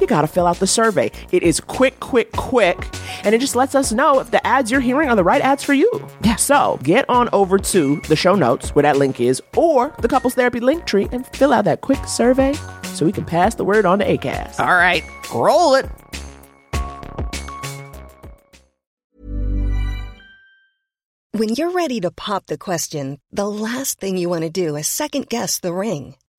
you got to fill out the survey. It is quick, quick, quick. And it just lets us know if the ads you're hearing are the right ads for you. Yeah. So get on over to the show notes where that link is or the couples therapy link tree and fill out that quick survey so we can pass the word on to ACAST. All right, roll it. When you're ready to pop the question, the last thing you want to do is second guess the ring.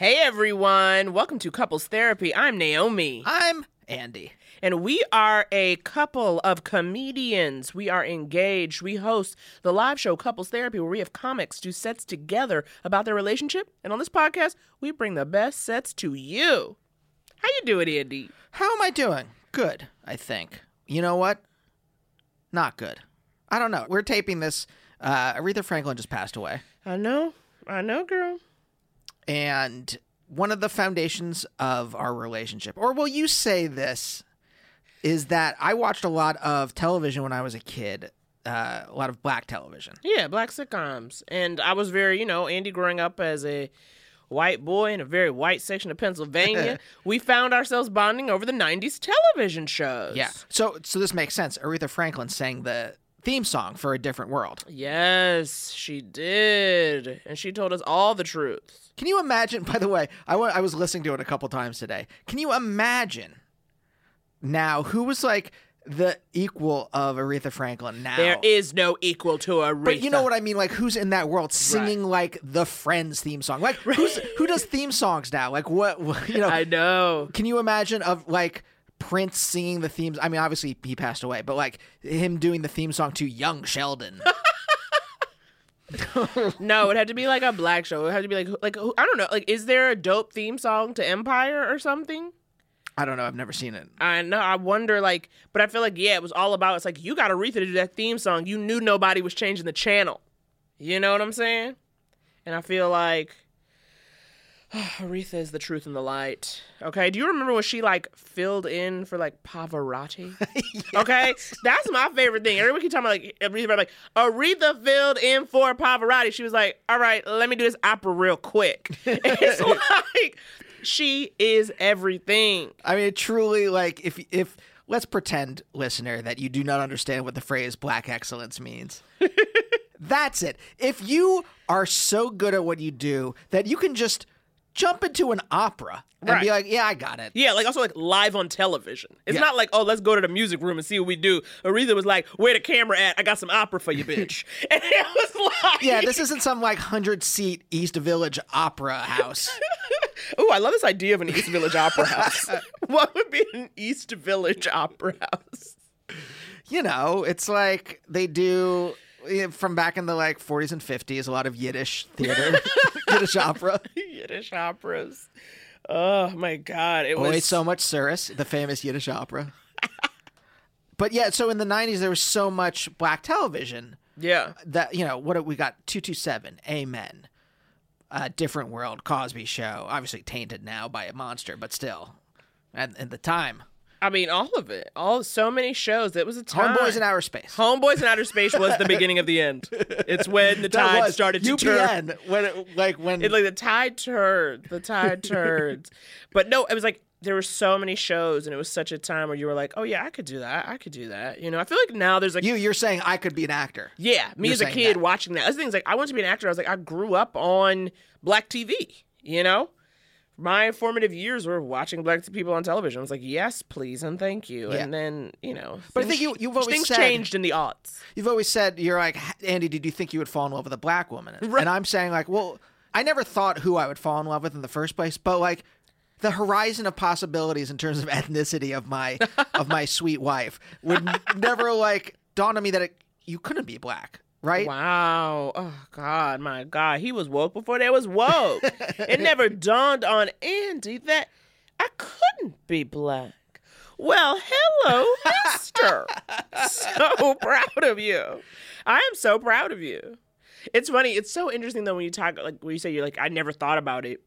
Hey everyone, welcome to Couples Therapy. I'm Naomi. I'm Andy. And we are a couple of comedians. We are engaged. We host the live show Couples Therapy, where we have comics do sets together about their relationship. And on this podcast, we bring the best sets to you. How you doing, Andy? How am I doing? Good, I think. You know what? Not good. I don't know. We're taping this. Uh, Aretha Franklin just passed away. I know, I know, girl. And one of the foundations of our relationship, or will you say this, is that I watched a lot of television when I was a kid, uh, a lot of black television. Yeah, black sitcoms. And I was very, you know, Andy growing up as a white boy in a very white section of Pennsylvania, we found ourselves bonding over the 90s television shows. Yeah. So so this makes sense. Aretha Franklin sang the theme song for A Different World. Yes, she did. And she told us all the truth. Can you imagine? By the way, I I was listening to it a couple times today. Can you imagine now who was like the equal of Aretha Franklin now? There is no equal to Aretha. But you know what I mean? Like, who's in that world singing like the Friends theme song? Like, who's who does theme songs now? Like, what- You know? I know. Can you imagine of like Prince singing the themes? I mean, obviously he passed away, but like him doing the theme song to Young Sheldon. No, it had to be like a black show. It had to be like like who- I don't know. Like, is there a dope theme song to Empire or something? I don't know. I've never seen it. I know. I wonder, like, but I feel like yeah, it was all about. It's like you got Aretha to do that theme song. You knew nobody was changing the channel. You know what I'm saying? And I feel like Aretha is the truth and the light. Okay. Do you remember when she like filled in for like Pavarotti? Okay. That's my favorite thing. Everybody keep talking about like Aretha, like Aretha filled in for Pavarotti. She was like, all right, let me do this opera real quick. it's like she is everything. I mean, truly, like if if let's pretend, listener, that you do not understand what the phrase "black excellence" means. That's it. If you are so good at what you do that you can just jump into an opera and be like, yeah, I got it. Yeah, like also like live on television. It's Yeah. not like, oh, let's go to the music room and see what we do. Aretha was like, where the camera at? I got some opera for you, bitch. and it was like, Yeah, this isn't some like hundred seat East Village opera house. Oh, I love this idea of an East Village opera house. what would be an East Village opera house? you know, it's like they do eh, from back in the like 40s and 50s, a lot of Yiddish theater, Yiddish opera. Yiddish operas. Oh my god, it Always was so much Cirrus, the famous Yiddish opera. but yeah, so in the 90s, there was so much black television yeah. that, you know, what we got 227, Amen, uh, Different World, Cosby Show, obviously tainted now by a monster, but still, at, at the time. I mean, all of it. All so many shows. It was a time. Homeboys in Outer Space. Homeboys in Outer Space was the beginning of the end. It's when the tide was started to turn. UPN, when it, like when It like the tide turned. The tide turned. But no, it was like there were so many shows, and it was such a time where you were like, "Oh yeah, I could do that. I could do that." You know, I feel like now there's like you, you're saying I could be an actor. Yeah, me You're as a kid that. watching that. Other things Like, I wanted to be an actor. I was like, I grew up on black TV. You know, my formative years were watching black people on television. I was like, yes, please, and thank you. Yeah. And then, you know, But I think you- you've always things said- changed in the aughts. You've always said you're like Andy. Did you think you would fall in love with a black woman? Right. And I'm saying like, well, I never thought who I would fall in love with in the first place, but like the horizon of possibilities in terms of ethnicity of my of my sweet wife would n- never like dawn on me that it, you couldn't be black, right? Wow. Oh God, my God, he was woke before there was woke. it never dawned on Andy that I couldn't be black. Well, hello, Mister. so proud of you. I am so proud of you. It's funny. It's so interesting though when you talk like when you say you're like I never thought about it.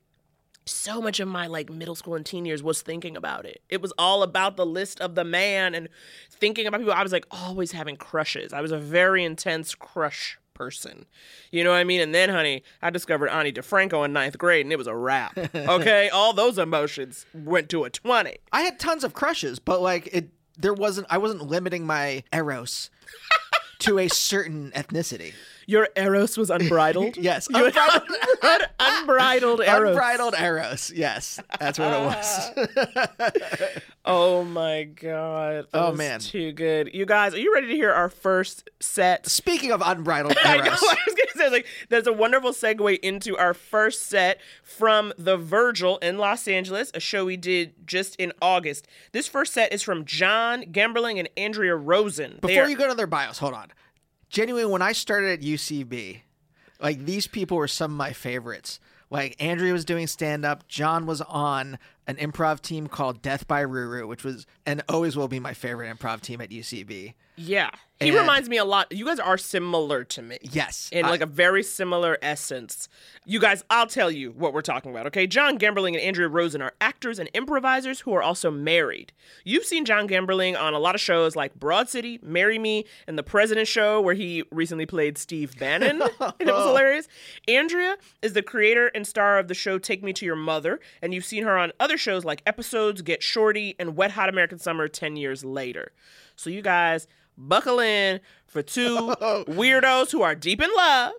So much of my like middle school and teen years was thinking about it. It was all about the list of the man and thinking about people. I was like always having crushes. I was a very intense crush person. You know what I mean? And then, honey, I discovered Ani DiFranco in ninth grade, and it was a wrap. Okay, all those emotions went to a twenty. I had tons of crushes, but like it, there wasn't. I wasn't limiting my eros to a certain ethnicity. Your eros was unbridled. Yes, You had unbridled, unbridled eros. unbridled eros. Yes, that's what it ah. was. Oh my god. that Oh, man. too good. You guys, are you ready to hear our first set? Speaking of unbridled I know. I was gonna say like there's a wonderful segue into our first set from the Virgil in Los Angeles, a show we did just in August. This first set is from John Gemberling and Andrea Rosen. Before are- you go to their bios, hold on. Genuinely, when I started at UCB, like these people were some of my favorites. Like Andrea was doing stand up, John was on an improv team called Death by Roo Roo, which was and always will be my favorite improv team at UCB. yeah, he And- reminds me a lot. You guys are similar to me. Yes, in I- like a very similar essence. You guys, I'll tell you what we're talking about, okay? John Gemberling and Andrea Rosen are actors and improvisers who are also married. You've seen John Gemberling on a lot of shows like Broad City, Marry Me, and The President Show, where he recently played Steve Bannon, and it was hilarious. Andrea is the creator and star of the show Take Me to Your Mother, and you've seen her on other shows like Episodes, Get Shorty, and Wet Hot American Summer 10 years later. So you guys, buckle in for two weirdos who are deep in love.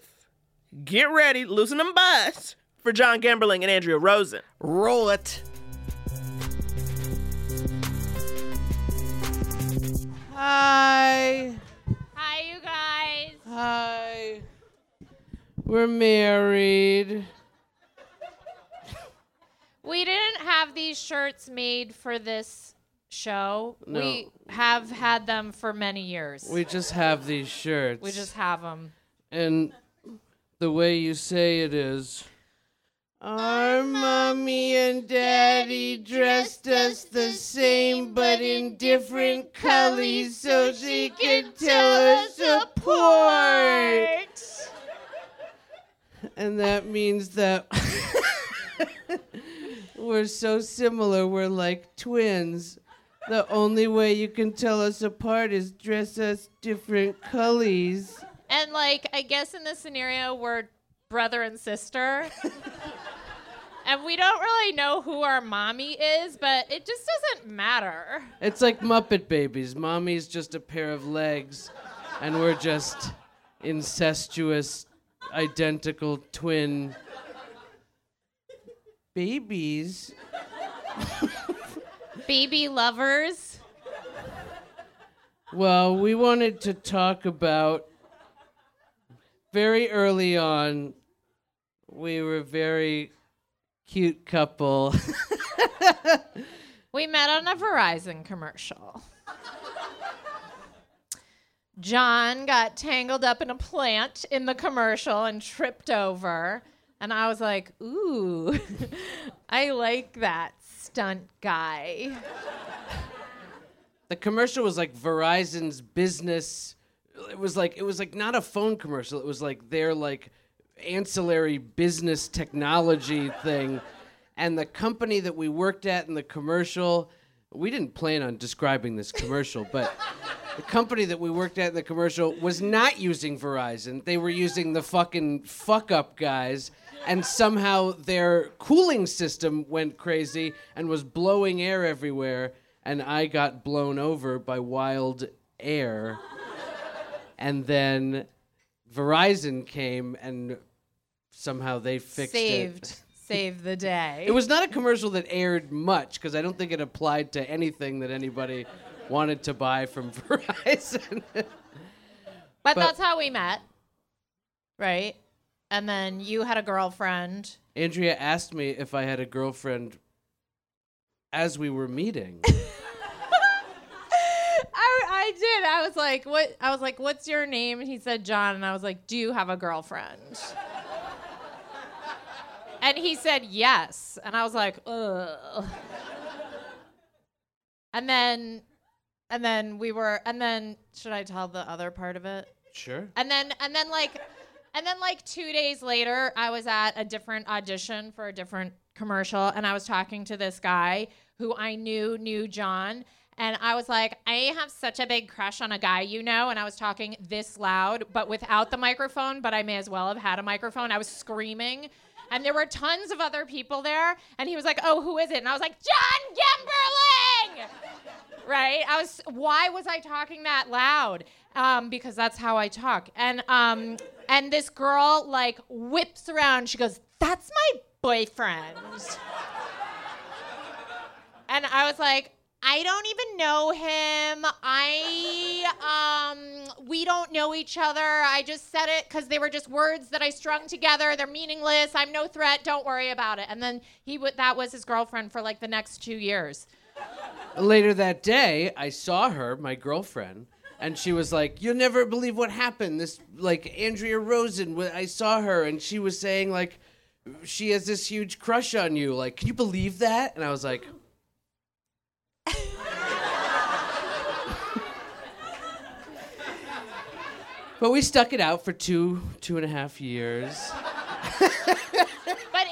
Get ready, loosen them butts for John Gemberling and Andrea Rosen. roll it. Hi. Hi, you guys. Hi. We're married. We didn't have these shirts made for this show. No. We have had them for many years. We just have these shirts. We just have them. And the way you say it is. Our mommy and daddy dressed us the same but in different colors so she could tell us apart. And that means that we're so similar, we're like twins. The only way you can tell us apart is dress us different colors. And like, I guess in this scenario, we're brother and sister. and we don't really know who our mommy is, but it just doesn't matter. It's like Muppet Babies. Mommy's just a pair of legs, and we're just incestuous, identical twin babies. Baby lovers. Well, we wanted to talk about very early on. We were a very cute couple. We met on a Verizon commercial. John got tangled up in a plant in the commercial and tripped over. And I was like, ooh, I like that stunt guy. the commercial was like Verizon's business. It was like it was like not a phone commercial. It was like their like ancillary business technology thing. And the company that we worked at in the commercial, we didn't plan on describing this commercial, but the company that we worked at in the commercial was not using Verizon. They were using the fucking fuck up guys. And somehow their cooling system went crazy and was blowing air everywhere. And I got blown over by wild air. And then Verizon came and somehow they fixed it. Saved, saved the day. It was not a commercial that aired much because I don't think it applied to anything that anybody wanted to buy from Verizon. But, But- that's how we met, right? And then you had a girlfriend. Andrea asked me if I had a girlfriend as we were meeting. I, I did. I was like, "What?" I was like, "What's your name?" And he said John, and I was like, "Do you have a girlfriend?" and he said yes, and I was like, "Ugh." And then, and then we were, and then should I tell the other part of it? sure. And then and then like and then like 2 days later I was at a different audition for a different commercial and I was talking to this guy who I knew knew John and I was like I have such a big crush on a guy you know and I was talking this loud but without the microphone but I may as well have had a microphone I was screaming and there were tons of other people there and he was like oh who is it and I was like John Gemberling right? I was. Why was I talking that loud? Um, because that's how I talk. And um, and this girl like whips around. She goes, "That's my boyfriend." and I was like. I don't even know him. I um we don't know each other. I just said it cuz they were just words that I strung together. They're meaningless. I'm no threat. Don't worry about it. And then he would that was his girlfriend for like the next 2 years. Later that day, I saw her, my girlfriend, and she was like, "You'll never believe what happened." This like Andrea Rosen, I saw her, and she was saying like, she has this huge crush on you. Like, can you believe that? And I was like. But we stuck it out for two, two and a half years.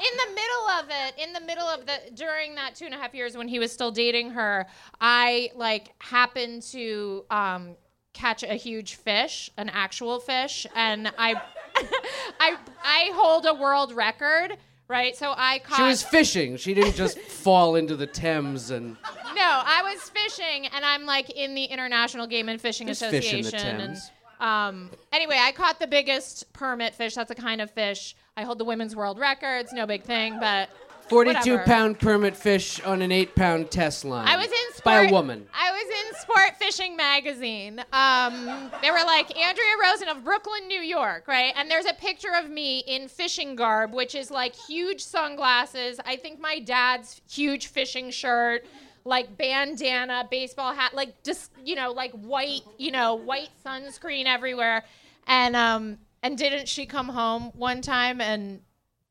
In the middle of it, in the middle of the during that two and a half years when he was still dating her, I like happened to um, catch a huge fish, an actual fish, and I, I, I hold a world record, right? So I caught. She was fishing. She didn't just fall into the Thames and. No, I was fishing, and I'm like in the International Game and Fishing There's fish in Association. the and Thames. Um, anyway, I caught the biggest permit fish. That's a kind of fish. I hold the women's world records. No big thing, but 42 whatever. pound permit fish on an 8 pound test line. I was in sport. By a woman. I was in Sport Fishing Magazine. Um, they were like Andrea Rosen of Brooklyn, New York, right? And there's a picture of me in fishing garb, which is like huge sunglasses. I think my dad's huge fishing shirt, like bandana, baseball hat, like just you know, like white, you know, white sunscreen everywhere. And um, and didn't she come home one time and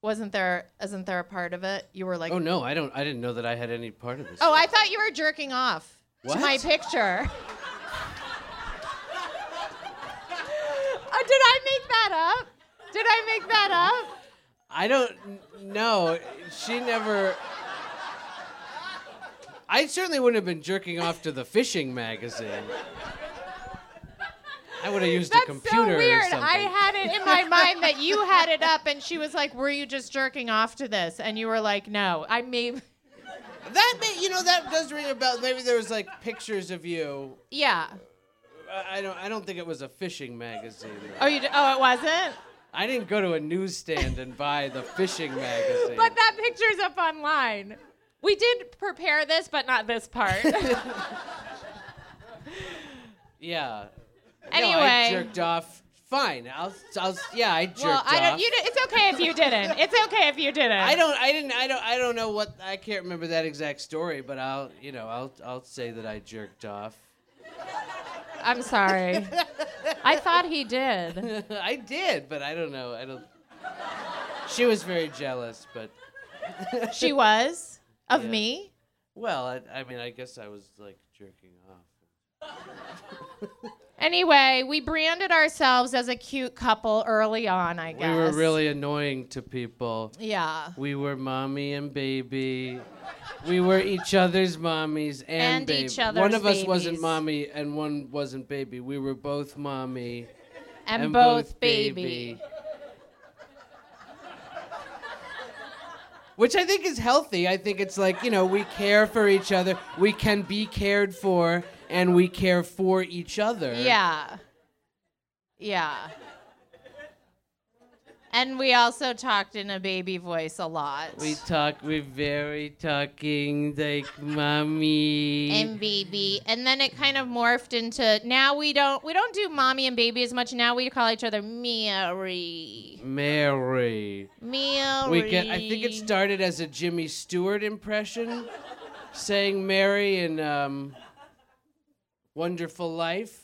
wasn't there? Isn't there a part of it? You were like, Oh no, I don't I didn't know that I had any part of this. Oh, I thought you were jerking off What? to my picture. Oh, did I make that up? Did I make that up? I don't know. She never I certainly wouldn't have been jerking off to the fishing magazine. I would have used That's a computer so or weird. something. I had it in my mind that you had it up, and she was like, "Were you just jerking off to this?" And you were like, "No, I may." that may, you know that does ring a bell. Maybe there was like pictures of you. Yeah. I I don't I don't think it was a fishing magazine. Oh, you? d- Oh, it wasn't. I didn't go to a newsstand and buy the fishing magazine. But that picture's up online. We did prepare this, but not this part. yeah. Anyway. no, I jerked off. Fine. I'll. I'll. Yeah, I jerked well, I don't. off. You, di- it's okay if you didn't. It's okay if you didn't. I don't. I didn't. I don't. I don't know what. I can't remember that exact story, but I'll. You know. I'll. I'll say that I jerked off. I'm sorry. I thought he did. I did, but I don't know. I don't. She was very jealous, but She was of Yeah. me. well, I, I mean, I guess I was like jerking off. Anyway, we branded ourselves as a cute couple early on. I guess We were really annoying to people. Yeah. We were mommy and baby. We were each other's mommies and, And baby. each one other's of us wasn't mommy and one wasn't baby. We were both mommy And, and both, both baby. baby. Which I think is healthy. I think it's like, you know, we care for each other. We can be cared for and we care for each other. Yeah. Yeah. And we also talked in a baby voice a lot. We talk, we're very talking like mommy. and baby and then it kind of morphed into now we don't we don't do mommy and baby as much now we call each other Mary Mary. Mary We get. I think it started as a Jimmy Stewart impression, saying Mary in um, "Wonderful Life,"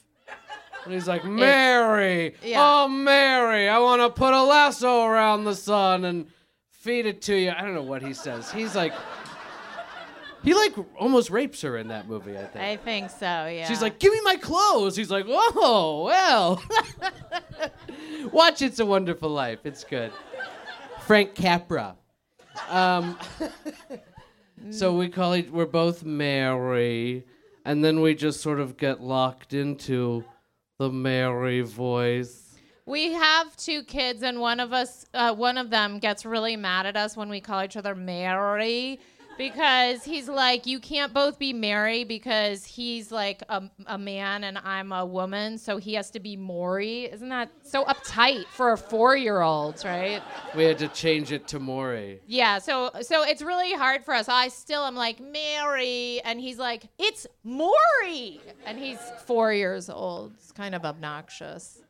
and he's like, "Mary, yeah. oh Mary, I want to put a lasso around the sun and feed it to you." I don't know what he says. He's like, he like almost rapes her in that movie. I think. I think so yeah She's like, "Give me my clothes." He's like, "Oh well." Watch "It's a Wonderful Life." It's good. Frank Capra. Um, so we call it. We're both Mary, and then we just sort of get locked into the Mary voice. we have two kids and one of us uh, one of them gets really mad at us when we call each other Mary because he's like you can't both be Mary because he's like a, a man and I'm a woman so he has to be Maury isn't that so uptight for a 4-year-old right We had to change it to Maury. Yeah, so so it's really hard for us. I still am like Mary, and he's like it's Maury, and he's four years old. It's kind of obnoxious.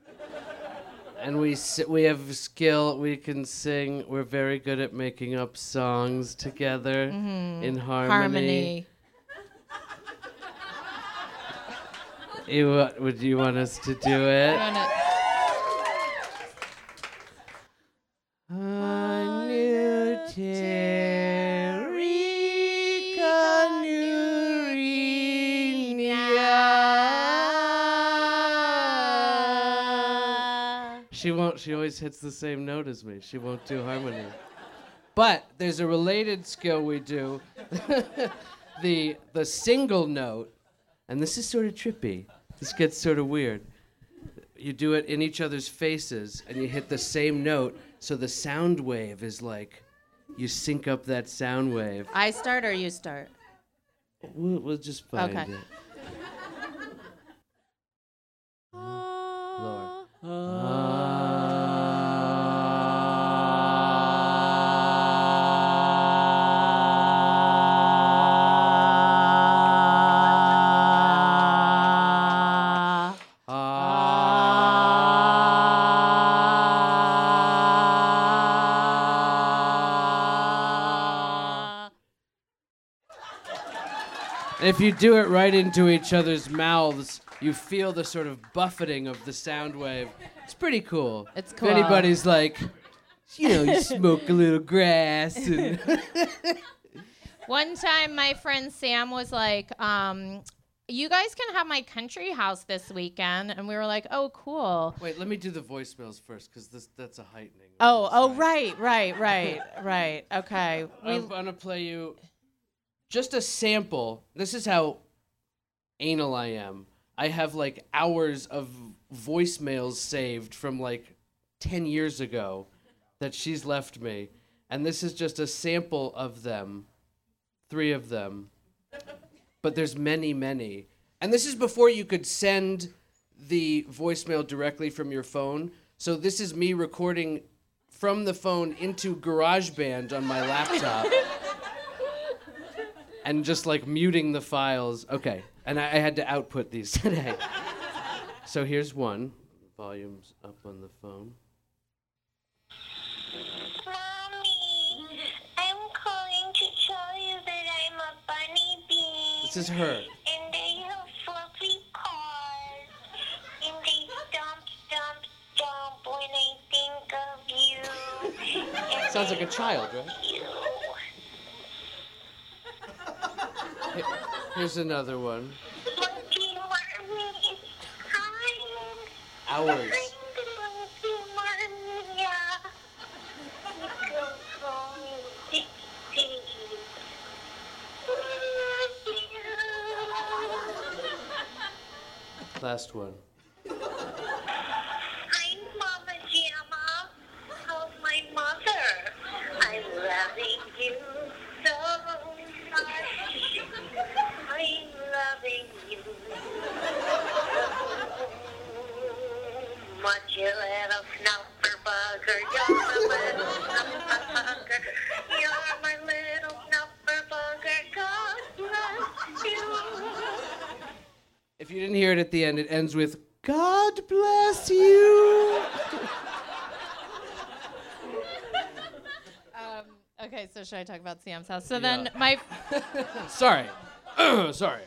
And we we have skill. We can sing. We're very good at making up songs together mm-hmm. in harmony. Harmony. You, would you want us to do it? She always hits the same note as me. She won't do harmony. But there's a related skill we do. the the single note, and this is sort of trippy. This gets sort of weird. You do it in each other's faces, and you hit the same note, so the sound wave is like, you sync up that sound wave. I start or you start? We'll, we'll just find Okay. it. Lower. Ah, If you do it right into each other's mouths, you feel the sort of buffeting of the sound wave. It's pretty cool. It's cool. If anybody's like, you know, you smoke a little grass and One time, my friend Sam was like, um, "You guys can have my country house this weekend," and we were like, "Oh, cool." Wait, let me do the voicemails first, because this that's a heightening. Oh, oh, right, right, right, right. Okay. We, I'm gonna play you just a sample. This is how anal I am. I have like hours of voicemails saved from like 10 years ago that she's left me. And this is just a sample of them. Three of them. But there's many, many. And this is before you could send the voicemail directly from your phone. So this is me recording from the phone into GarageBand on my laptop. And just like muting the files. Okay. And I, I had to output these today. so here's one. Volume's up on the phone. Mommy, I'm calling to tell you that I'm a bunny bee. This is her. And they have fluffy cars. And they stomp, stomp, stomp when I think of you. Sounds like a child, right? love You. Here- Here's another one. Hours. I'm the Monkey Marmy. You can call me Dixie. Last one. Hi, Mama Jamma. How's my mother? I'm loving you so much. I'm loving you so much. You little You're my little bugger. You're my little bugger. God bless you. If you didn't hear it at the end, it ends with God bless you. Um, okay, so should I talk about Sam's house? So then my Sorry. Sorry.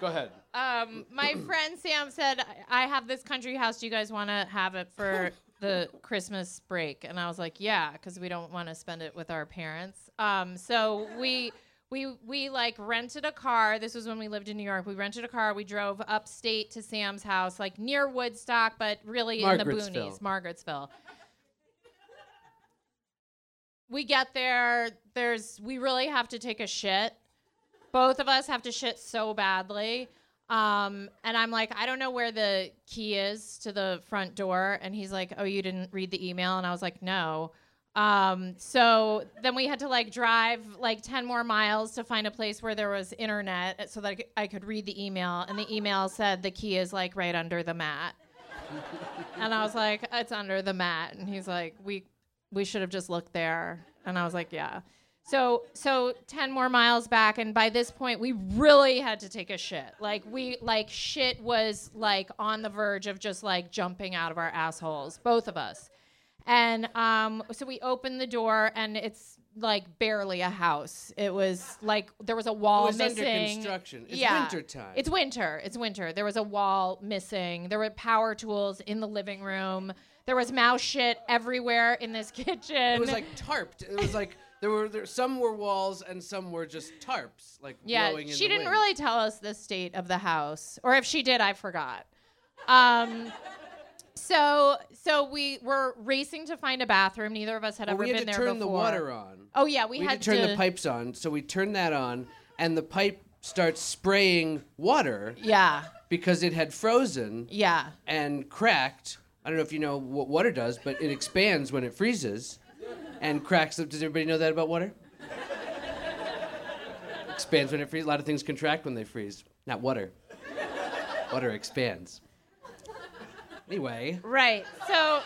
Go ahead. um, my friend Sam said, "I have this country house. Do you guys want to have it for the Christmas break?" And I was like, "Yeah," because we don't want to spend it with our parents. Um, so we. We, we like rented a car. This was when we lived in New York. We rented a car. We drove upstate to Sam's house, like near Woodstock, but really in the boonies, Margaretville. we get there there's we really have to take a shit both of us have to shit so badly um, and i'm like i don't know where the key is to the front door and he's like oh you didn't read the email and i was like no um, so then we had to like drive like 10 more miles to find a place where there was internet so that I could, I could read the email and the email said the key is like right under the mat and I was like, it's under the mat. And he's like, we we should have just looked there. And I was like, yeah. So so 10 more miles back and by this point we really had to take a shit. Like we like shit was like on the verge of just like jumping out of our assholes, both of us. And um so we opened the door and it's like barely a house. It was like there was a wall it was under missing. construction. It's yeah. wintertime. It's winter. It's winter. There was a wall missing. There were power tools in the living room. There was mouse shit everywhere in this kitchen. It was like tarped. It was like there were there, some were walls and some were just tarps, like yeah, blowing in she the didn't wind. really tell us the state of the house, or if she did, I forgot. Um, so so we were racing to find a bathroom. Neither of us had Well, ever we had been to there turn before. the water on. Oh yeah, we, We had had to turn the pipes on, so we turned that on, and the pipe starts spraying water Yeah, because it had frozen yeah. and cracked. I don't know if you know what water does, but it expands when it freezes and cracks. Up. Does everybody know that about water? expands when it freezes. A lot of things contract when they freeze. Not water. Water expands. Anyway, Right. So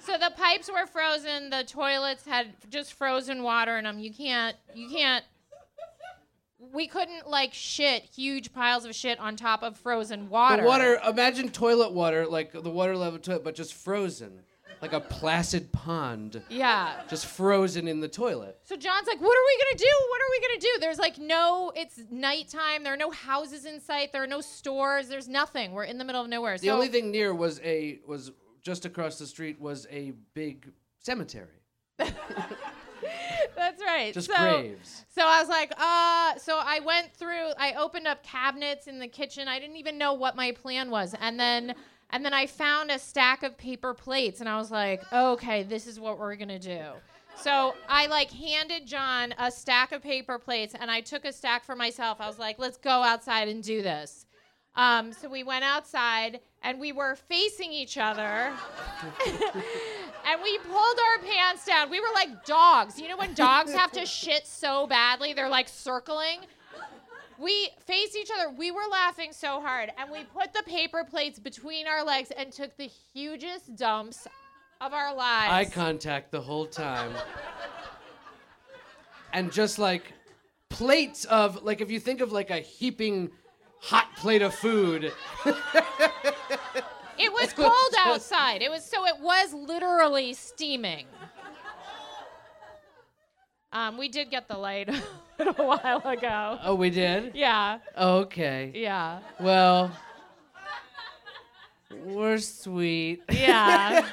so the pipes were frozen, the toilets had just frozen water in them. You can't you can't we couldn't like shit huge piles of shit on top of frozen water. the water. Imagine toilet water, like the water level toilet, but just frozen, like a placid pond, Yeah. just frozen in the toilet. So John's like, "What are we going to do? What are we going to do?" There's like no it's nighttime. There are no houses in sight. There are no stores. There's nothing. We're in the middle of nowhere. The so only thing near was a was just across the street was a big cemetery, That's right. just so, graves. So I was like, uh, so I went through, I opened up cabinets in the kitchen. I didn't even know what my plan was. And then, and then I found a stack of paper plates and I was like, okay, this is what we're going to do. So I like handed John a stack of paper plates and I took a stack for myself. I was like, let's go outside and do this. Um, so we went outside and we were facing each other. and we pulled our pants down. We were like dogs. You know when dogs have to shit so badly, they're like circling. We faced each other. We were laughing so hard, and we put the paper plates between our legs and took the hugest dumps of our lives. Eye contact the whole time. and just like plates of like if you think of like a heaping hot plate of food. It was cold outside. It was so it was literally steaming. Um, we did get the light a while ago. Oh, we did? Yeah, Okay. yeah, Well, we're sweet. yeah,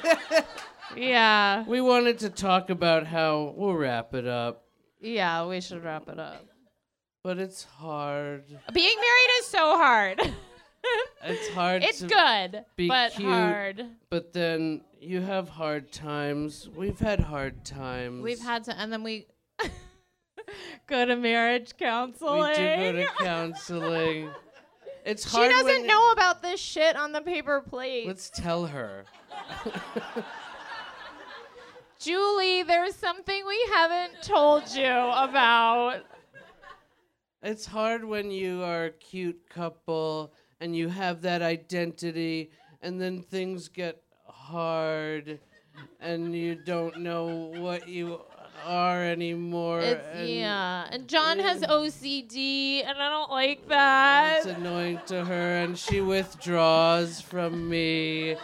yeah, We wanted to talk about how we'll wrap it up, yeah. We should wrap it up. but it's hard. Being married is so hard. It's hard it's to good, be but cute. hard. But then you have hard times. We've had hard times. We've had to, and then we go to marriage counseling. we do go to counseling. It's hard. she doesn't know about this shit on the paper plate. Let's tell her. Julie, there's something we haven't told you about. It's hard when you are a cute couple and you have that identity, and then things get hard, and you don't know what you are anymore. And yeah, and John has OCD, and I don't like that. It's annoying to her, and she withdraws from me.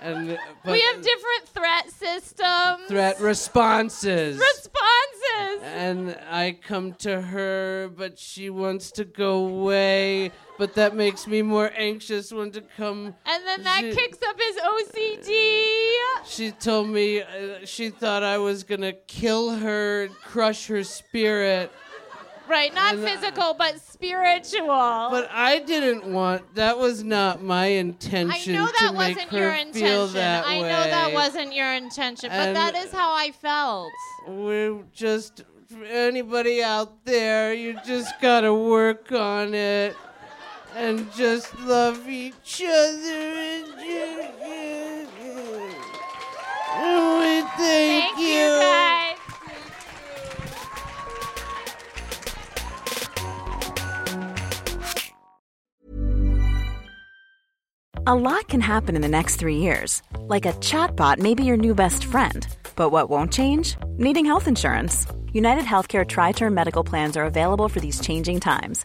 And but we have different threat systems. threat responses. responses. and I come to her, but she wants to go away. But that makes me more anxious when to come. And then that She- kicks up his OCD. She told me uh, she thought I was gonna kill her, crush her spirit. Right, not And, uh, physical, but spiritual. But I didn't want. That was not my intention. I know to that make wasn't her your feel intention. I way. know that wasn't your intention, but And- that is how I felt. We're just anybody out there. You just gotta work on it and just love each other. And you, we thank, Thank you guys. A lot can happen in the next three years. Like a chatbot may be your new best friend. But what won't change? Needing health insurance. United Healthcare TriTerm Medical Plans are available for these changing times.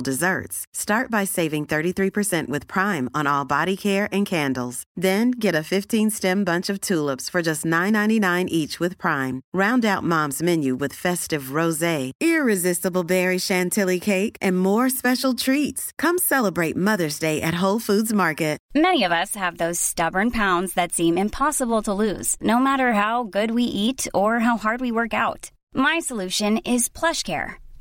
desserts. Start by saving 33% with Prime on all body care and candles. Then get a 15-stem bunch of tulips for just $9.99 each with Prime. Round out Mom's menu with festive rosé, irresistible berry chantilly cake, and more special treats. Come celebrate Mother's Day at Whole Foods Market. Many of us have those stubborn pounds that seem impossible to lose, no matter how good we eat or how hard we work out. My solution is PlushCare.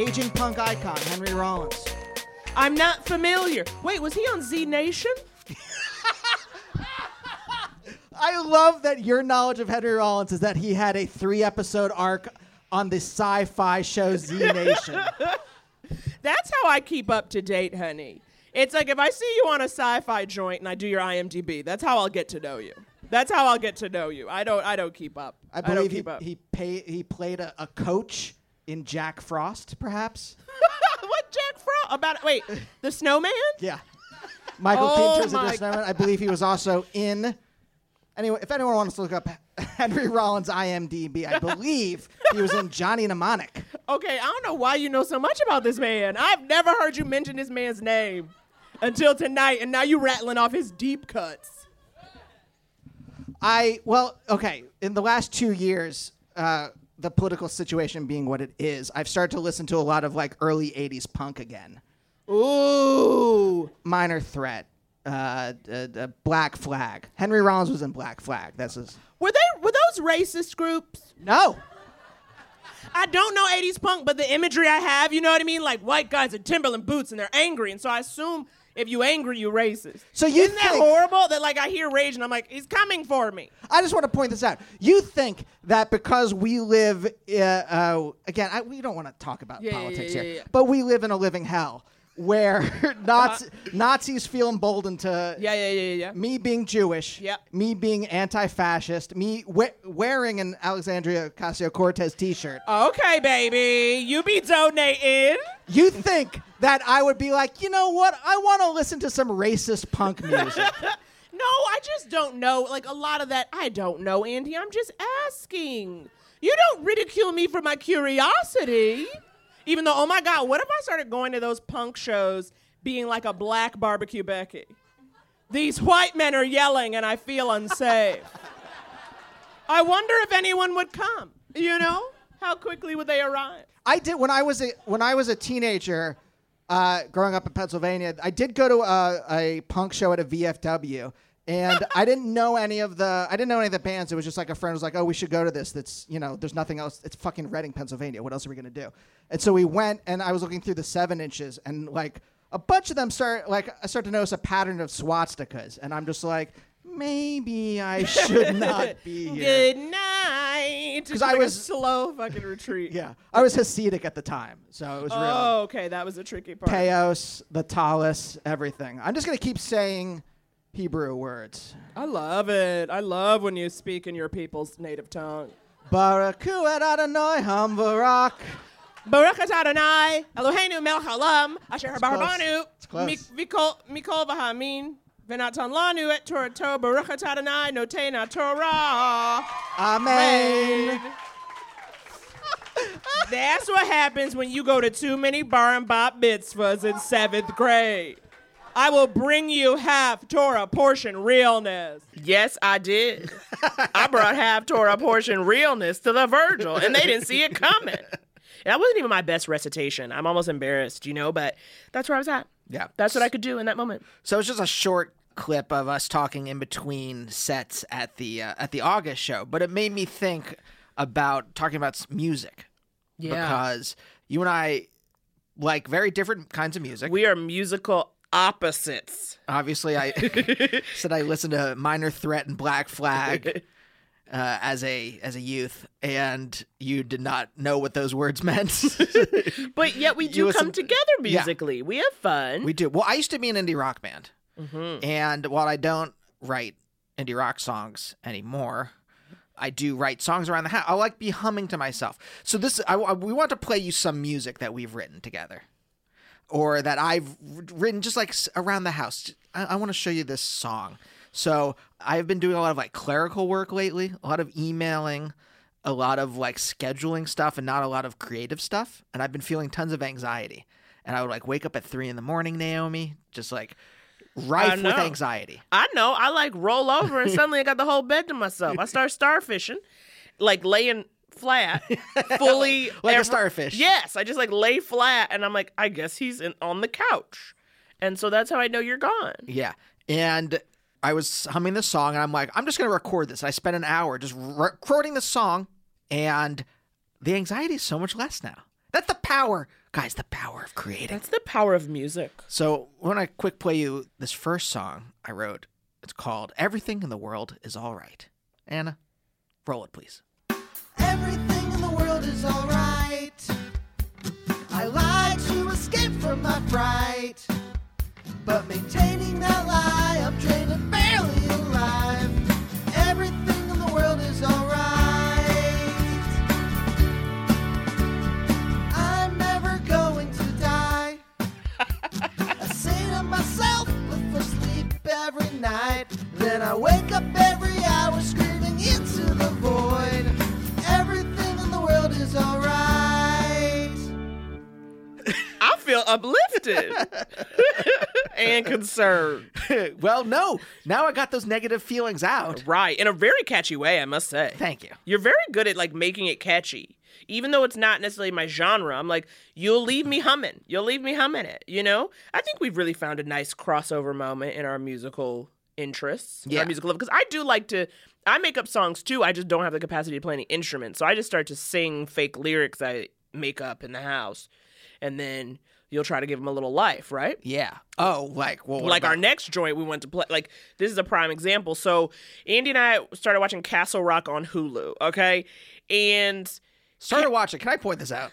Aging punk icon. Henry Rollins. I'm not familiar. Wait, was he on Z Nation? I love that your knowledge of Henry Rollins is that he had a three episode arc on the sci fi show Z Nation. That's how I keep up to date, honey. It's like if I see you on a sci-fi joint and I do your IMDb, that's how I'll get to know you. That's how I'll get to know you. I don't. I don't keep up. I don't believe he, up. he, pay, he played a, a coach in Jack Frost, perhaps? what Jack Frost about? Wait, the snowman? Yeah. Michael Oh Keaton my is a Snowman. I believe he was also in. Anyway, if anyone wants to look up Henry Rollins IMDb, I believe he was in Johnny Mnemonic. Okay, I don't know why you know so much about this man. I've never heard you mention this man's name until tonight, and now you rattling off his deep cuts. I well, okay. In the last two years, uh, the political situation being what it is, I've started to listen to a lot of like early '80s punk again. Ooh, Minor Threat, uh, uh, uh, Black Flag. Henry Rollins was in Black Flag. That's his. Were they were those racist groups? No. I don't know 80s punk, but the imagery I have, you know what I mean? Like white guys in Timberland boots and they're angry, and so I assume if you angry, you racist. So you Isn't that think- horrible? That like I hear rage and I'm like, he's coming for me. I just want to point this out. You think that because we live, uh, uh, again, I, we don't want to talk about Yeah, yeah, politics yeah, here, yeah, yeah. but we live in a living hell where Nazi, uh-huh. Nazis feel emboldened to Yeah, yeah, yeah, yeah. me being Jewish, yeah. me being anti-fascist, me we- wearing an Alexandria Ocasio-Cortez T-shirt. Oh, okay, baby, you be donating. You think that I would be like, you know what? I want to listen to some racist punk music. No, I just don't know. Like a lot of that, I don't know, Andy. I'm just asking. You don't ridicule me for my curiosity. Even though, oh my God, what if I started going to those punk shows being like a black barbecue Becky? These white men are yelling and I feel unsafe. I wonder if anyone would come. You know? How quickly would they arrive? I did when I was a when I was a teenager, uh, growing up in Pennsylvania. I did go to a, a punk show at a VFW, and I didn't know any of the I didn't know any of the bands. It was just like a friend was like, "Oh, we should go to this." That's you know, there's nothing else. It's fucking Reading, Pennsylvania. What else are we gonna do? And so we went, and I was looking through the seven inches, and like a bunch of them start like I start to notice a pattern of swastikas, and I'm just like. Maybe I should not be here. Good night. 'Cause Just I like was- slow fucking retreat. Yeah, I was Hasidic at the time, so it was real. Oh, okay. That was a tricky part. Peos, the tallis, everything. I'm just gonna keep saying Hebrew words. I love it. I love when you speak in your people's native tongue. Baraku et Adonai Hambarak. Baruch atah Adonai, Eloheinu melech haolam, asher close. barbanu, It's close. mikol mikol v'hamin, v'natan lanu et Torato, Baruch atah Adonai, notena Torah. Amen. That's what happens when you go to too many bar and bop mitzvahs in seventh grade. I will bring you half Torah portion realness. Yes, I did. I brought half Torah portion realness to the Virgil, and they didn't see it coming. That wasn't even my best recitation. I'm almost embarrassed, you know, but that's where I was at. Yeah. That's what I could do in that moment. So it's just a short clip of us talking in between sets at the uh, at the August show, but it made me think about talking about music. Yeah. Because you and I like very different kinds of music. We are musical opposites. Obviously, I said I listened to Minor Threat and Black Flag uh, as a as a youth, and you did not know what those words meant. But yet we You do listen- come together musically. We have fun. we do. Well, I used to be an indie rock band, Mhm. and while I don't write indie rock songs anymore. I do write songs around the house. I like be humming to myself. So this, I, I- we want to play you some music that we've written together, or that I've written just like around the house. I, I want to show you this song. So I've been doing a lot of like clerical work lately, a lot of emailing, a lot of like scheduling stuff, and not a lot of creative stuff. And I've been feeling tons of anxiety. And I would like wake up at three in the morning, Naomi, just like rife with anxiety. I know. I like roll over and suddenly I got the whole bed to myself. I start starfishing, like laying flat, fully Like a starfish. Yes, I just like lay flat, and I'm like, I guess he's in, on the couch, and so that's how I know you're gone. Yeah. And I was humming this song, and I'm like, I'm just going to record this. I spent an hour just re- recording the song, and the anxiety is so much less now. That's the power, guys, the power of creating. That's the power of music. So, when I quick play you this first song I wrote. It's called Everything in the World is All Right. Anna, roll it, please. Everything in the world is alright. I like to escape from my fright. But maintaining that lie, I'm drained and uplifted and concerned. well, no. Now I got those negative feelings out. Right, in a very catchy way, I must say. Thank you. You're very good at like making it catchy. Even though it's not necessarily my genre, I'm like, you'll leave me humming. You'll leave me humming it, you know? I think we've really found a nice crossover moment in our musical interests, Yeah. our musical love. Because I do like to, I make up songs too. I just don't have the capacity to play any instruments. So I just start to sing fake lyrics I make up in the house. And then you'll try to give them a little life, right? Yeah. Oh, like, well, like our next joint we went to play like this is a prime example so andy and i started watching castle rock on hulu okay and Started watching. Can I point this out?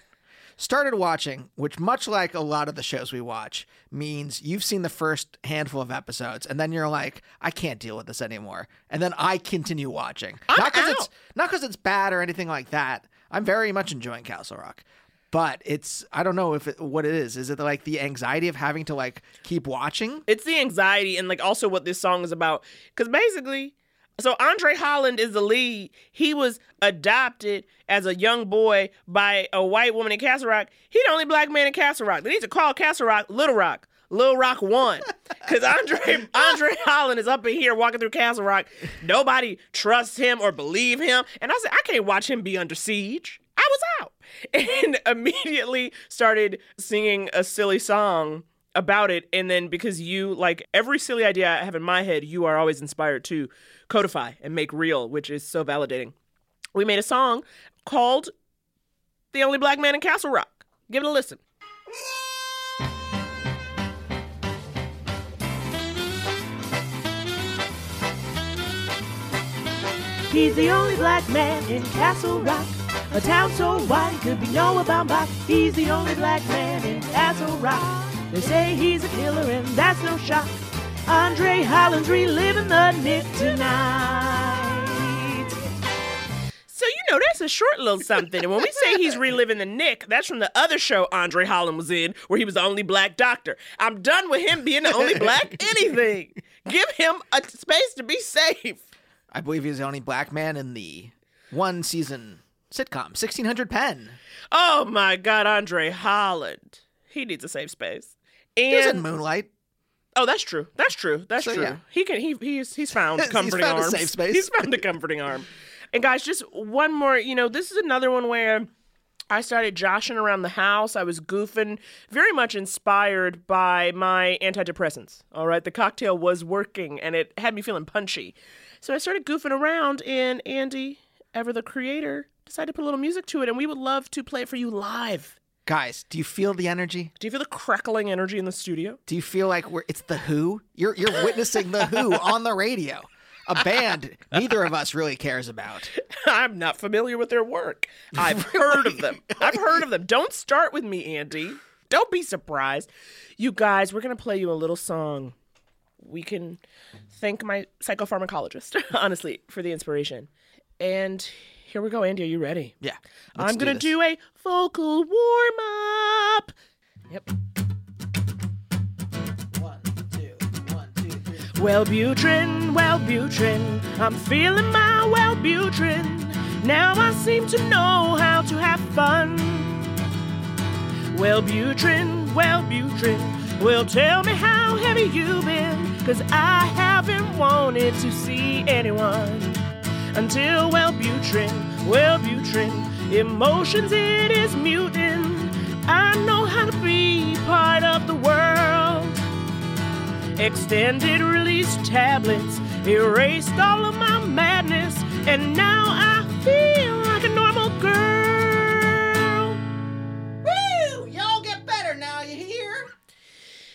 Started watching, which much like a lot of the shows we watch, means you've seen the first handful of episodes, and then you're like, I can't deal with this anymore, and then I continue watching. not because it's not because it's bad or anything like that. I'm very much enjoying Castle Rock, but it's I don't know if it, what it is. Is it like the anxiety of having to like keep watching? it's the anxiety and like also what this song is about because basically so andre holland is the lead he was adopted as a young boy by a white woman in castle rock he the only black man in castle rock they need to call castle rock little rock Little Rock one, because Andre Andre Holland is up in here walking through Castle Rock. Nobody trusts him or believe him, and I said I can't watch him be under siege. I was out, and immediately started singing a silly song about it. And then because you like every silly idea i have in my head you are always inspired to codify and make real which is so validating. We made a song called the only black man in castle rock. Give it a listen. He's the only black man in Castle Rock. A town so wide could be no about back. He's the only black man in Castle Rock. They say he's a killer and that's no shock. Andre Holland's reliving the Knick tonight. so you know that's a short little something and when we say he's reliving the knick that's from the other show andre holland was in where he was the only black doctor i'm done with him being the only black anything give him a space to be safe I believe he's the only black man in the one season sitcom 1600 Penn. oh my god andre holland he needs a safe space He was in and Moonlight. Oh, that's true. That's true. That's So, true. yeah. He can. He he's he's found He's comforting found a safe space. He's found a comforting arm. And guys, just one more. You know, this is another one where I started joshing around the house. I was goofing, very much inspired by my antidepressants. All right, the cocktail was working, and it had me feeling punchy. So I started goofing around, and Andy, ever the creator, decided to put a little music to it, and we would love to play it for you live. Guys, do you feel the energy? Do you feel the crackling energy in the studio? Do you feel like we're it's the Who? You're you're witnessing the Who on the radio. A band neither of us really cares about. I'm not familiar with their work. I've heard of them. I've heard of them. Don't start with me, Andy. Don't be surprised. You guys, we're going to play you a little song. We can thank my psychopharmacologist, honestly, for the inspiration. And here we go, Andy. Are you ready? Yeah. I'm going to do a vocal warm up. Yep. Wellbutrin, Wellbutrin, I'm feeling my Wellbutrin. Now I seem to know how to have fun. Wellbutrin, Wellbutrin, well butrin. Well tell me how heavy you've been, cause I haven't wanted to see anyone until Wellbutrin, Wellbutrin, emotions it is muting. I know how to be part of the world. Extended release tablets erased all of my madness, and now I feel like a normal girl. Woo! Y'all get better now, you hear?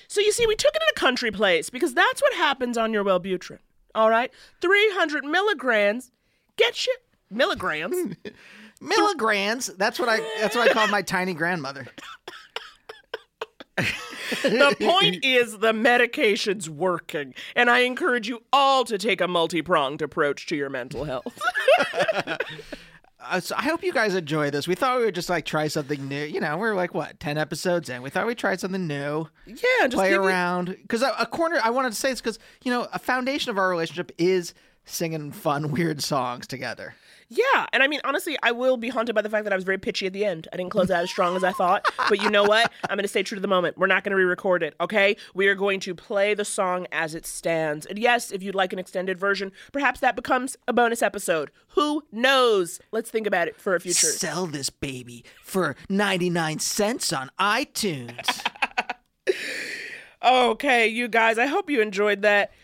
So you see, we took it in a country place because that's what happens on your Wellbutrin. All right, 300 milligrams. Get you milligrams. Milligrams. That's what I. That's what I call my tiny grandmother. the point is the medication's working, and I encourage you all to take a multi-pronged approach to your mental health. Uh, so I hope you guys enjoy this. We thought we would just like try something new. You know, we're like what ten episodes in. We thought we'd try something new. Yeah, just play around. Because a, a corner, I wanted to say this because you know a foundation of our relationship is singing fun, weird songs together. Yeah, and I mean honestly, I will be haunted by the fact that I was very pitchy at the end. I didn't close out as strong as I thought. But you know what? I'm going to stay true to the moment. We're not going to re-record it, okay? We are going to play the song as it stands. And yes, if you'd like an extended version, perhaps that becomes a bonus episode. Who knows? Let's think about it for a future. Sell this baby for ninety nine cents on iTunes. Okay, you guys, I hope you enjoyed that.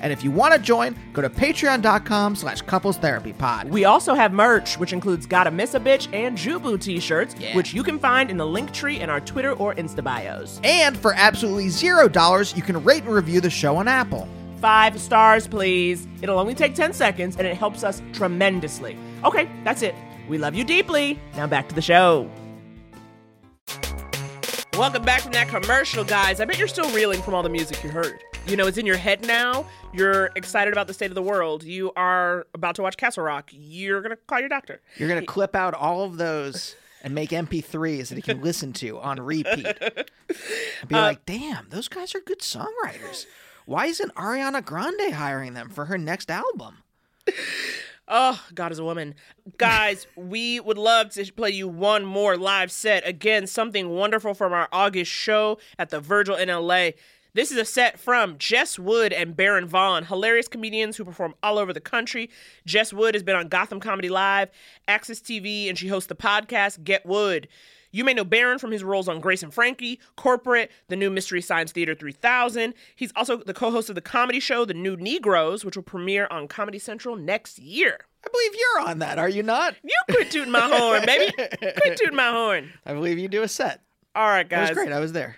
And if you want to join, go to patreon.com slash couples therapy pod. We also have merch, which includes Gotta Miss a Bitch and Jubu t-shirts, which you can find in the link tree in our Twitter or Insta bios. And for absolutely zero dollars, you can rate and review the show on Apple. Five stars, please. It'll only take 10 seconds and it helps us tremendously. Okay, that's it. We love you deeply. Now back to the show. Welcome back from that commercial, guys. I bet you're still reeling from all the music you heard. You know, it's in your head now. You're excited about the state of the world. You are about to watch Castle Rock. You're going to call your doctor. You're going to clip out all of those and make MP3s that he can listen to on repeat. And be uh, like, damn, those guys are good songwriters. Why isn't Ariana Grande hiring them for her next album? Oh, God is a woman. Guys, we would love to play you one more live set. Again, something wonderful from our August show at the Virgil in LA. This is a set from Jess Wood and Baron Vaughn, hilarious comedians who perform all over the country. Jess Wood has been on Gotham Comedy Live, AXS TV, and she hosts the podcast Get Wood. You may know Baron from his roles on Grace and Frankie, Corporate, the new Mystery Science Theater 3000. He's also the co host of the comedy show The New Negroes, which will premiere on Comedy Central next year. I believe you're on that, are you not? You quit tooting my horn, baby. Quit tooting my horn. I believe you do a set. All right, guys. It was great. I was there.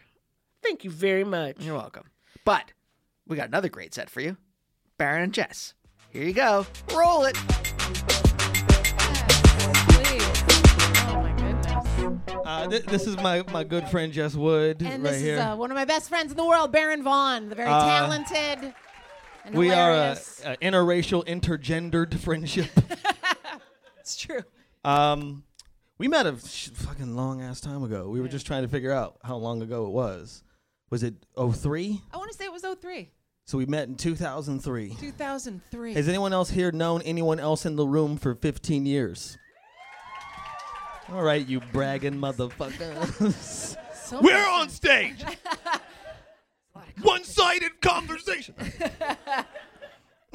Thank you very much. You're welcome. But we got another great set for you Baron and Jess. Here you go. Roll it. Uh, th- this is my, my good friend Jess Wood And right this here. is uh, one of my best friends in the world, Baron Vaughn, the very Uh, talented and we are a, hilarious. a interracial, intergendered friendship. it's true. um, we met a sh- fucking long ass time ago. We were just trying to figure out how long ago it was. Was it 03? I want to say it was 03, So we met in 2003. 2003. Has anyone else here known anyone else in the room for 15 years? All right, you bragging motherfuckers. So We're on stage. One-sided conversation.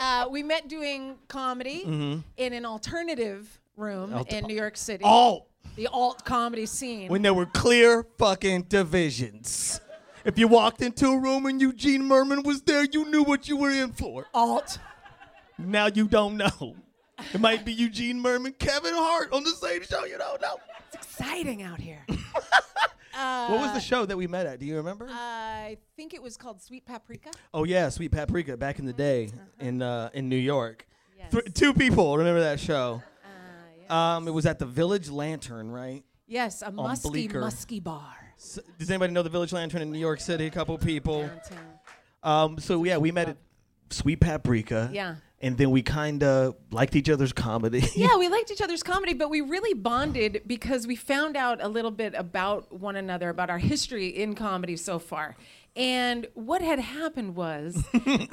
uh, we met doing comedy Mhm. in an alternative room Alt- in New York City. Alt. The alt comedy scene. when there were clear fucking divisions. If you walked into a room and Eugene Mirman was there, you knew what you were in for. Alt. Now you don't know. It might be Eugene Mirman, Kevin Hart on the same show. You don't know. It's exciting out here. what was the show that we met at? Do you remember? I think it was called Sweet Paprika. oh yeah, Sweet Paprika back in the day in uh, in New York. Th- two people remember that show. Um, it was at the Village Lantern, right? Yes, a musky, musky bar. S- Does anybody know the Village Lantern in New York City? A couple people. Um, so yeah, we met at Sweet Paprika. Yeah. And then we kind of liked each other's comedy. yeah, we liked each other's comedy, but we really bonded because we found out a little bit about one another, about our history in comedy so far. And what had happened was, uh,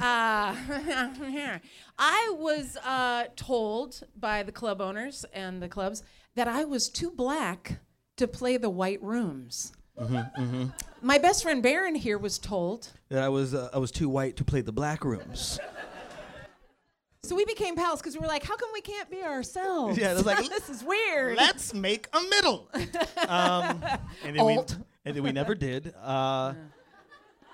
I was uh, told by the club owners and the clubs that I was too black to play the white rooms. Mm-hmm, mm-hmm. My best friend Baron here was told. That I was uh, I was too white to play the black rooms. So we became pals because we were like, how come we can't be ourselves? Yeah, it was like, this is weird. Let's make a middle. um, and then we and then we never did. Uh,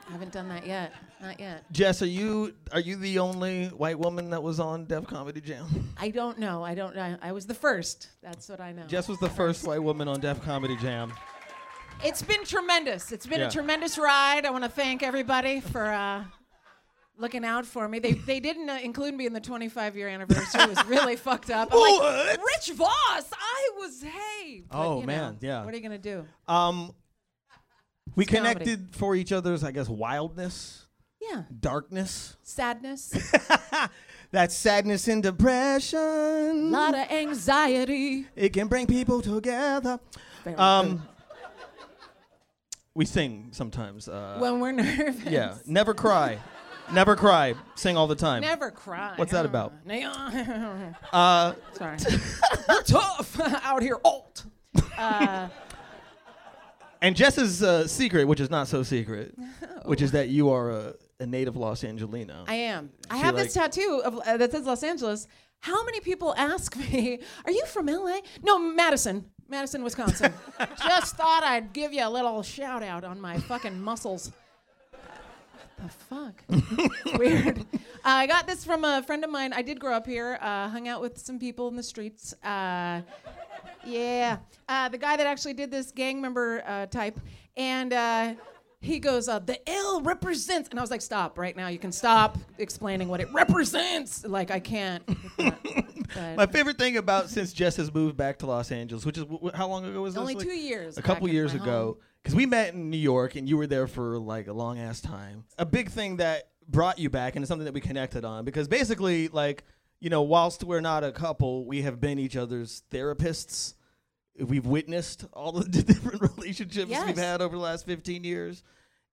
I haven't done that yet. Not yet. Jess, are you are you the only white woman that was on Def Comedy Jam? I don't know. I don't know. I was the first. That's what I know. Jess was the first white woman on Def Comedy Jam. It's been tremendous. It's been Yeah. a tremendous ride. I want to thank everybody for uh, looking out for me. They they didn't uh, include me in the 25 year anniversary. It was really fucked up. I'm like, Rich Voss. I was hey. But, Oh, you know, man, yeah. What are you gonna do? Um, we It's comedy. connected for each other's, I guess, wildness, Yeah. darkness, Sadness. that sadness and depression. A lot of anxiety. It can bring people together. Um, we sing sometimes. Uh, When we're nervous. yeah, never cry, never cry. Sing all the time. Never cry. What's that about? Uh, Sorry. we're tough out here. Alt. Uh, and Jess's uh, secret, which is not so secret, which is that you are a, a native Los Angelino. I am. I have like- this tattoo of, uh, that says Los Angeles. How many people ask me, "Are you from LA?" No, Madison, Madison, Wisconsin. Just thought I'd give you a little shout out on my fucking muscles. What the fuck? Weird. I got this from a friend of mine. I did grow up here. Uh, hung out with some people in the streets. Uh, yeah, uh, the guy that actually did this gang member uh, type, and uh, he goes, uh, "The L represents," and I was like, "Stop right now! You can stop explaining what it represents." Like I can't. My favorite thing about since Jess has moved back to Los Angeles, which is w- w- how long ago was this? Only Like, two years A couple years ago, because we met in New York and you were there for like a long ass time. A big thing that brought you back and it's something that we connected on because basically, like you know, whilst we're not a couple, we have been each other's therapists. We've witnessed all the different relationships Yes. we've had over the last 15 years.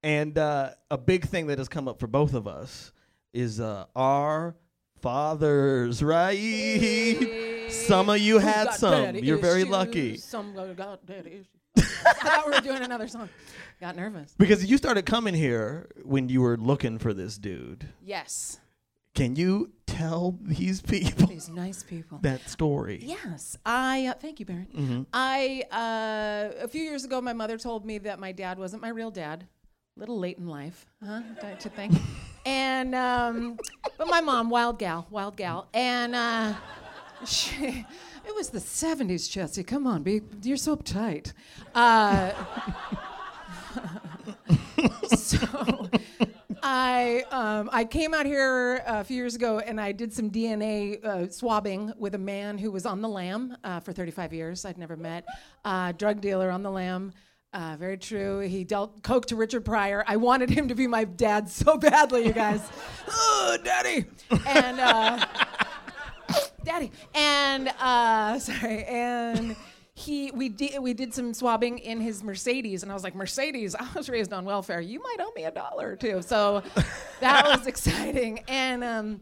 And uh, a big thing that has come up for both of us is uh, our fathers, right? Some of you Who had some. You're very lucky. Some got- daddy issues. I thought we were doing another song. Got nervous. Because you started coming here when you were looking for this dude. Yes. Can you tell these people These nice people. that story? Yes, I uh, thank you, Baron. Mhm. I uh, a few years ago, my mother told me that my dad wasn't my real dad. a Little late in life, huh? Don't you think? and um, but my mom, wild gal, wild gal, and uh, she, it was the '70s, Jesse. Come on, be you're so uptight. Uh, so I um, I came out here a few years ago and I did some DNA uh, swabbing with a man who was on the lam uh, for 35 years. I'd never met uh, drug dealer on the lam. Uh, very true. He dealt coke to Richard Pryor. I wanted him to be my dad so badly, you guys. oh, daddy. And uh, daddy. And uh, sorry. And he we did we did some swabbing in his Mercedes, and I was like, Mercedes, I was raised on welfare. You might owe me a dollar or two. So that was exciting. And um,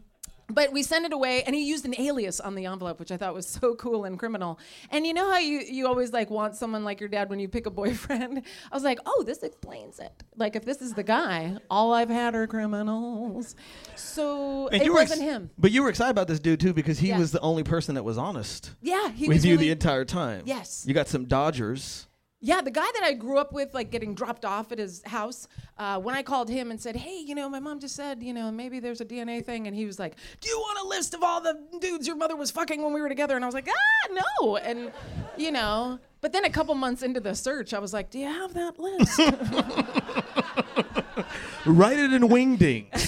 but we sent it away, and he used an alias on the envelope, which I thought was so cool and criminal. And you know how you you always like want someone like your dad when you pick a boyfriend. I was like, oh, this explains it. Like if this is the guy, all I've had are criminals. So And it you were ex- wasn't him. But you were excited about this dude too because he Yeah. was the only person that was honest Yeah, he with was you really- the entire time. Yes. You got some Dodgers. Yeah, the guy that I grew up with, like getting dropped off at his house, uh, when I called him and said, hey, you know, my mom just said, you know, maybe there's a DNA thing. And he was like, do you want a list of all the dudes your mother was fucking when we were together? And I was like, ah, no. And, you know, but then a couple months into the search, I was like, do you have that list? Write it in wingdings.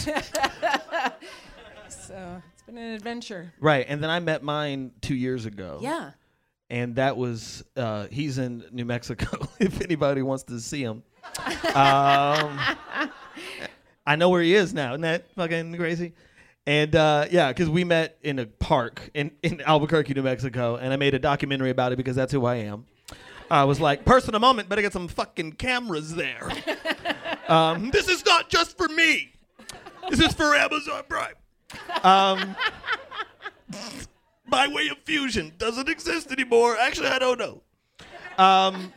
so it's Been an adventure. Right, and then I met mine two years ago. Yeah. And that was uh, he's in New Mexico. if anybody wants to see him, um, I know where he is now. Isn't that fucking crazy? And uh, yeah, because we met in a park in, in Albuquerque, New Mexico, and I made a documentary about it because that's who I am. I was like, person of moment, better get some fucking cameras there. um, this is not just for me. This is for Amazon Prime. Um, by way of fusion doesn't exist anymore. Actually, I don't know. Um,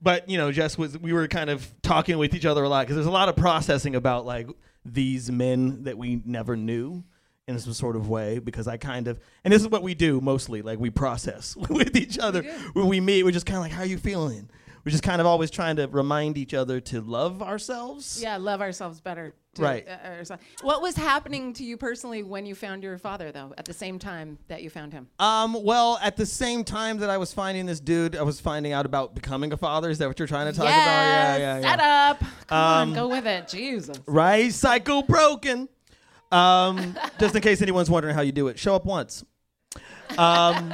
but you know, Jess was we were kind of talking with each other a lot because there's a lot of processing about like these men that we never knew in some sort of way because I kind of and this is what we do mostly like we process with each other when we meet we're just kind of like how are you feeling we're just kind of always trying to remind each other to love ourselves Yeah, love ourselves better. To- Right. uh. What was happening to you personally when you found your father, though, at the same time that you found him? Um, well, at the same time that I was finding this dude, I was finding out about becoming a father. Is that what you're trying to talk about? Yeah, yeah, yeah. Set up. Come on, Um, go with it. Jesus. Right, cycle broken. Um, just in case anyone's wondering how you do it, show up once. Um,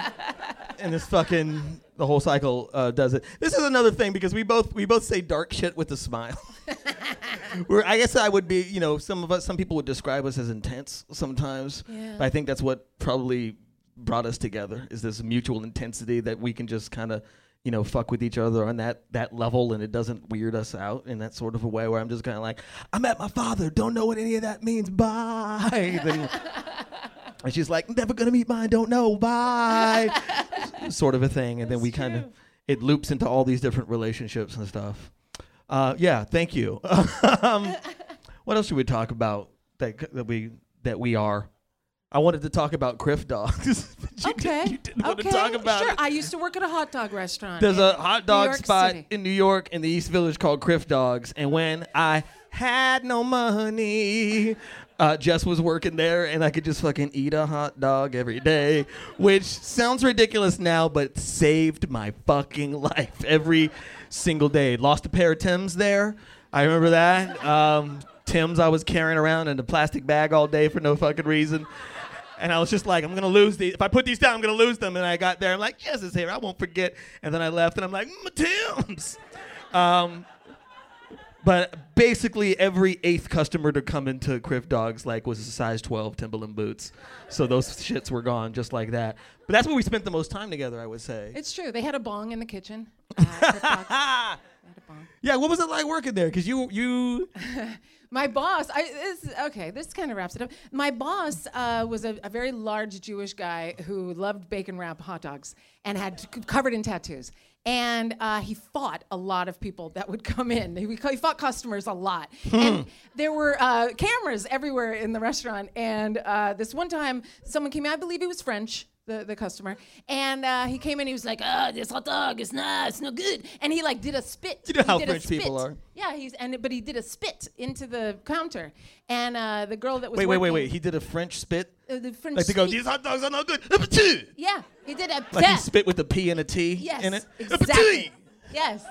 and this fucking the whole cycle uh, does it. This is another thing because we both we both say dark shit with a smile. We're, I guess I would be, you know, some of us, some people would describe us as intense sometimes. Yeah. But I think that's what probably brought us together is this mutual intensity that we can just kind of, you know, fuck with each other on that that level, and it doesn't weird us out in that sort of a way where I'm just kind of like, I'm at my father, don't know what any of that means, bye. And she's like, never gonna meet mine, don't know, bye. sort of a thing, and then we kind of it loops into all these different relationships and stuff. Uh, yeah, thank you. um, what else should we talk about that that we that we are? I wanted to talk about Crif dogs. Okay. want to okay. talk about sure. it. I used to work at a hot dog restaurant. There's a hot dog spot City. in New York in the East Village called Crif Dogs, and when I had no money. Uh, Jess was working there, and I could just fucking eat a hot dog every day, which sounds ridiculous now, but saved my fucking life every single day. Lost a pair of Tims there. I remember that. Um, Tims I was carrying around in a plastic bag all day for no fucking reason. And I was just like, I'm gonna lose these. If I put these down, I'm gonna lose them. And I got there, I'm like, Jess is here. I won't forget. And then I left, and I'm like, my Tim's. Um, but basically, every eighth customer to come into Crif Dogs like was a size 12 Timberland boots. So those shits were gone just like that. But that's where we spent the most time together, I would say. It's true. They had a bong in the kitchen. Uh, Crif Dogs. They had a bong. Yeah, what was it like working there? Because you you My boss, I, this, okay, this kind of wraps it up. My boss uh, was a, a very large Jewish guy who loved bacon wrap hot dogs and had c- covered in tattoos. And uh, he fought a lot of people that would come in. He, he fought customers a lot. and there were uh, cameras everywhere in the restaurant. And uh, this one time, someone came in, I believe he was French. The, the customer and uh, he came in he was like oh this hot dog is not it's no good and he like did a spit You know He how French people are. yeah he's and but he did a spit into the counter and uh, the girl that was wait wait wait wait. He did a French spit. uh, the French Like they go, these hot dogs are no good. Yeah he did a he spit with a P and a T yes in it. exactly yes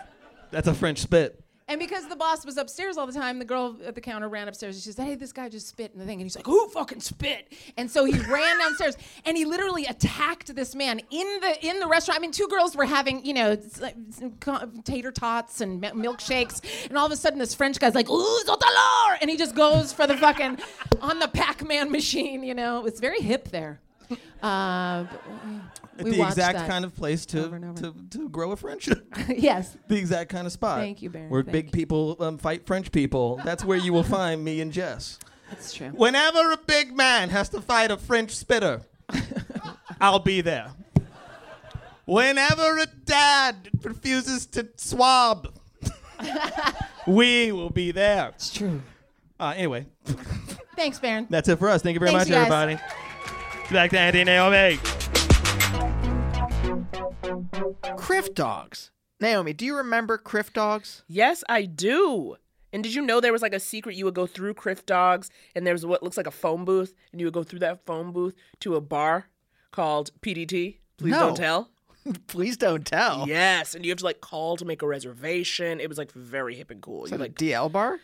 That's a French spit. and because the boss was upstairs all the time, the girl at the counter ran upstairs and she said, Hey, this guy just spit in the thing. And he's like, Who fucking spit? And so he ran downstairs and he literally attacked this man in the in the restaurant. I mean, two girls were having, you know, s- like, some co- tater tots and milkshakes. And all of a sudden, this French guy's like, Ooh, Zotalor! And he just goes for the fucking on the Pac Man machine, you know. It's very hip there. Uh, but we, the exact that. kind of place to, over over. to, to grow a friendship. yes. the exact kind of spot. Thank you, Baron. Where Thank big people um, fight French people. That's where you will find me and Jess. That's true. Whenever a big man has to fight a French spitter, I'll be there. Whenever a dad refuses to swab, we will be there. It's true. Uh, anyway, Thanks, Baron. that's it for us. Thank you very Thanks, much, you everybody. Back to Andy and Naomi. Crif Dogs. Naomi, do you remember Crif Dogs? Yes, I do. And did you know there was like a secret you would go through Criff Dogs and there was what looks like a phone booth and you would go through that phone booth to a bar called PDT? Please No. don't tell. Please don't tell. Yes, and you have to like call to make a reservation. It was like very hip and cool. You like DL bar?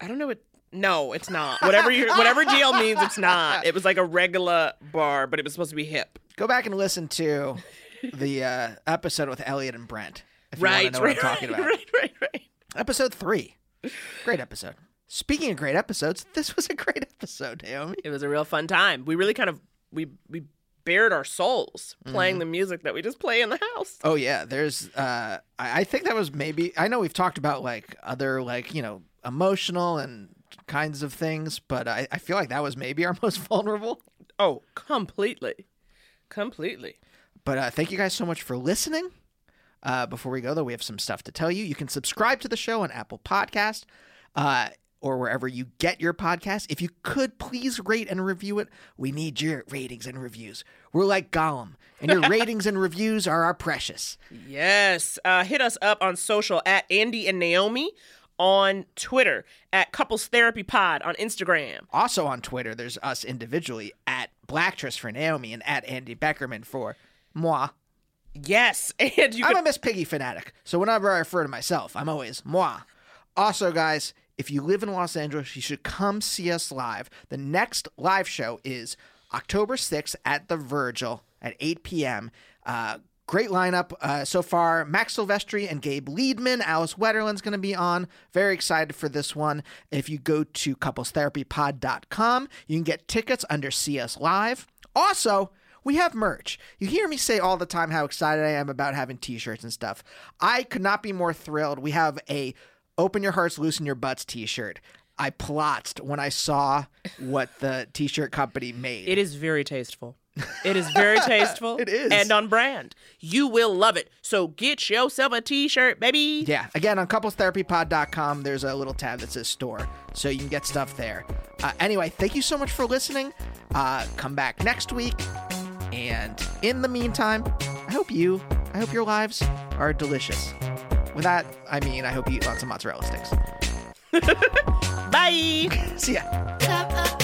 I don't know what No, it's not. Whatever you whatever DL means, it's not. It was like a regular bar, but it was supposed to be hip. Go back and listen to the uh, episode with Elliot and Brent. If you Right, know right, what I'm talking about. right, right, right. Episode three. Great episode. Speaking of great episodes, this was a great episode, Naomi. It was a real fun time. We really kind of we we bared our souls playing Mhm. the music that we just play in the house. Oh yeah, there's. Uh, I, I think that was maybe. I know we've talked about like other like you know emotional and kinds of things, but I, I feel like that was maybe our most vulnerable. Oh, completely, completely. But uh, thank you guys so much for listening. Uh, before we go, though, we have some stuff to tell you. You can subscribe to the show on Apple Podcast uh, or wherever you get your podcast. If you could, please rate and review it. We need your ratings and reviews. We're like Gollum, and your ratings and reviews are our precious. Yes. Uh, hit us up on social at Andy and Naomi on Twitter, at Couples Therapy Pod on Instagram. Also on Twitter, there's us individually at Blacktress for Naomi and at Andy Beckerman for moi. Yes, and you I'm a Miss Piggy fanatic, so whenever I refer to myself, I'm always moi. Also, guys, if you live in Los Angeles, you should come see us live. The next live show is October 6th at the Virgil at 8 p.m. Uh, great lineup uh, so far. Max Silvestri and Gabe Liedman. Alice Wetterlund's going to be on. Very excited for this one. If you go to couplestherapypod.com, you can get tickets under CS Live. Also, we have merch. You hear me say all the time how excited I am about having t-shirts and stuff. I could not be more thrilled. We have a Open Your Hearts, Loosen Your Butts t-shirt. I plotzed when I saw what the t-shirt company made. It is very tasteful. It is very tasteful. It is. And on brand. You will love it. So get yourself a t shirt, baby. Yeah, again, on couplestherapypod.com, there's a little tab that says store, so you can get stuff there. Uh, anyway, thank you so much for listening. Uh, come back next week. And in the meantime, I hope you, I hope your lives are delicious. With that, I mean, I hope you eat lots of mozzarella sticks. Bye. See ya. Cup of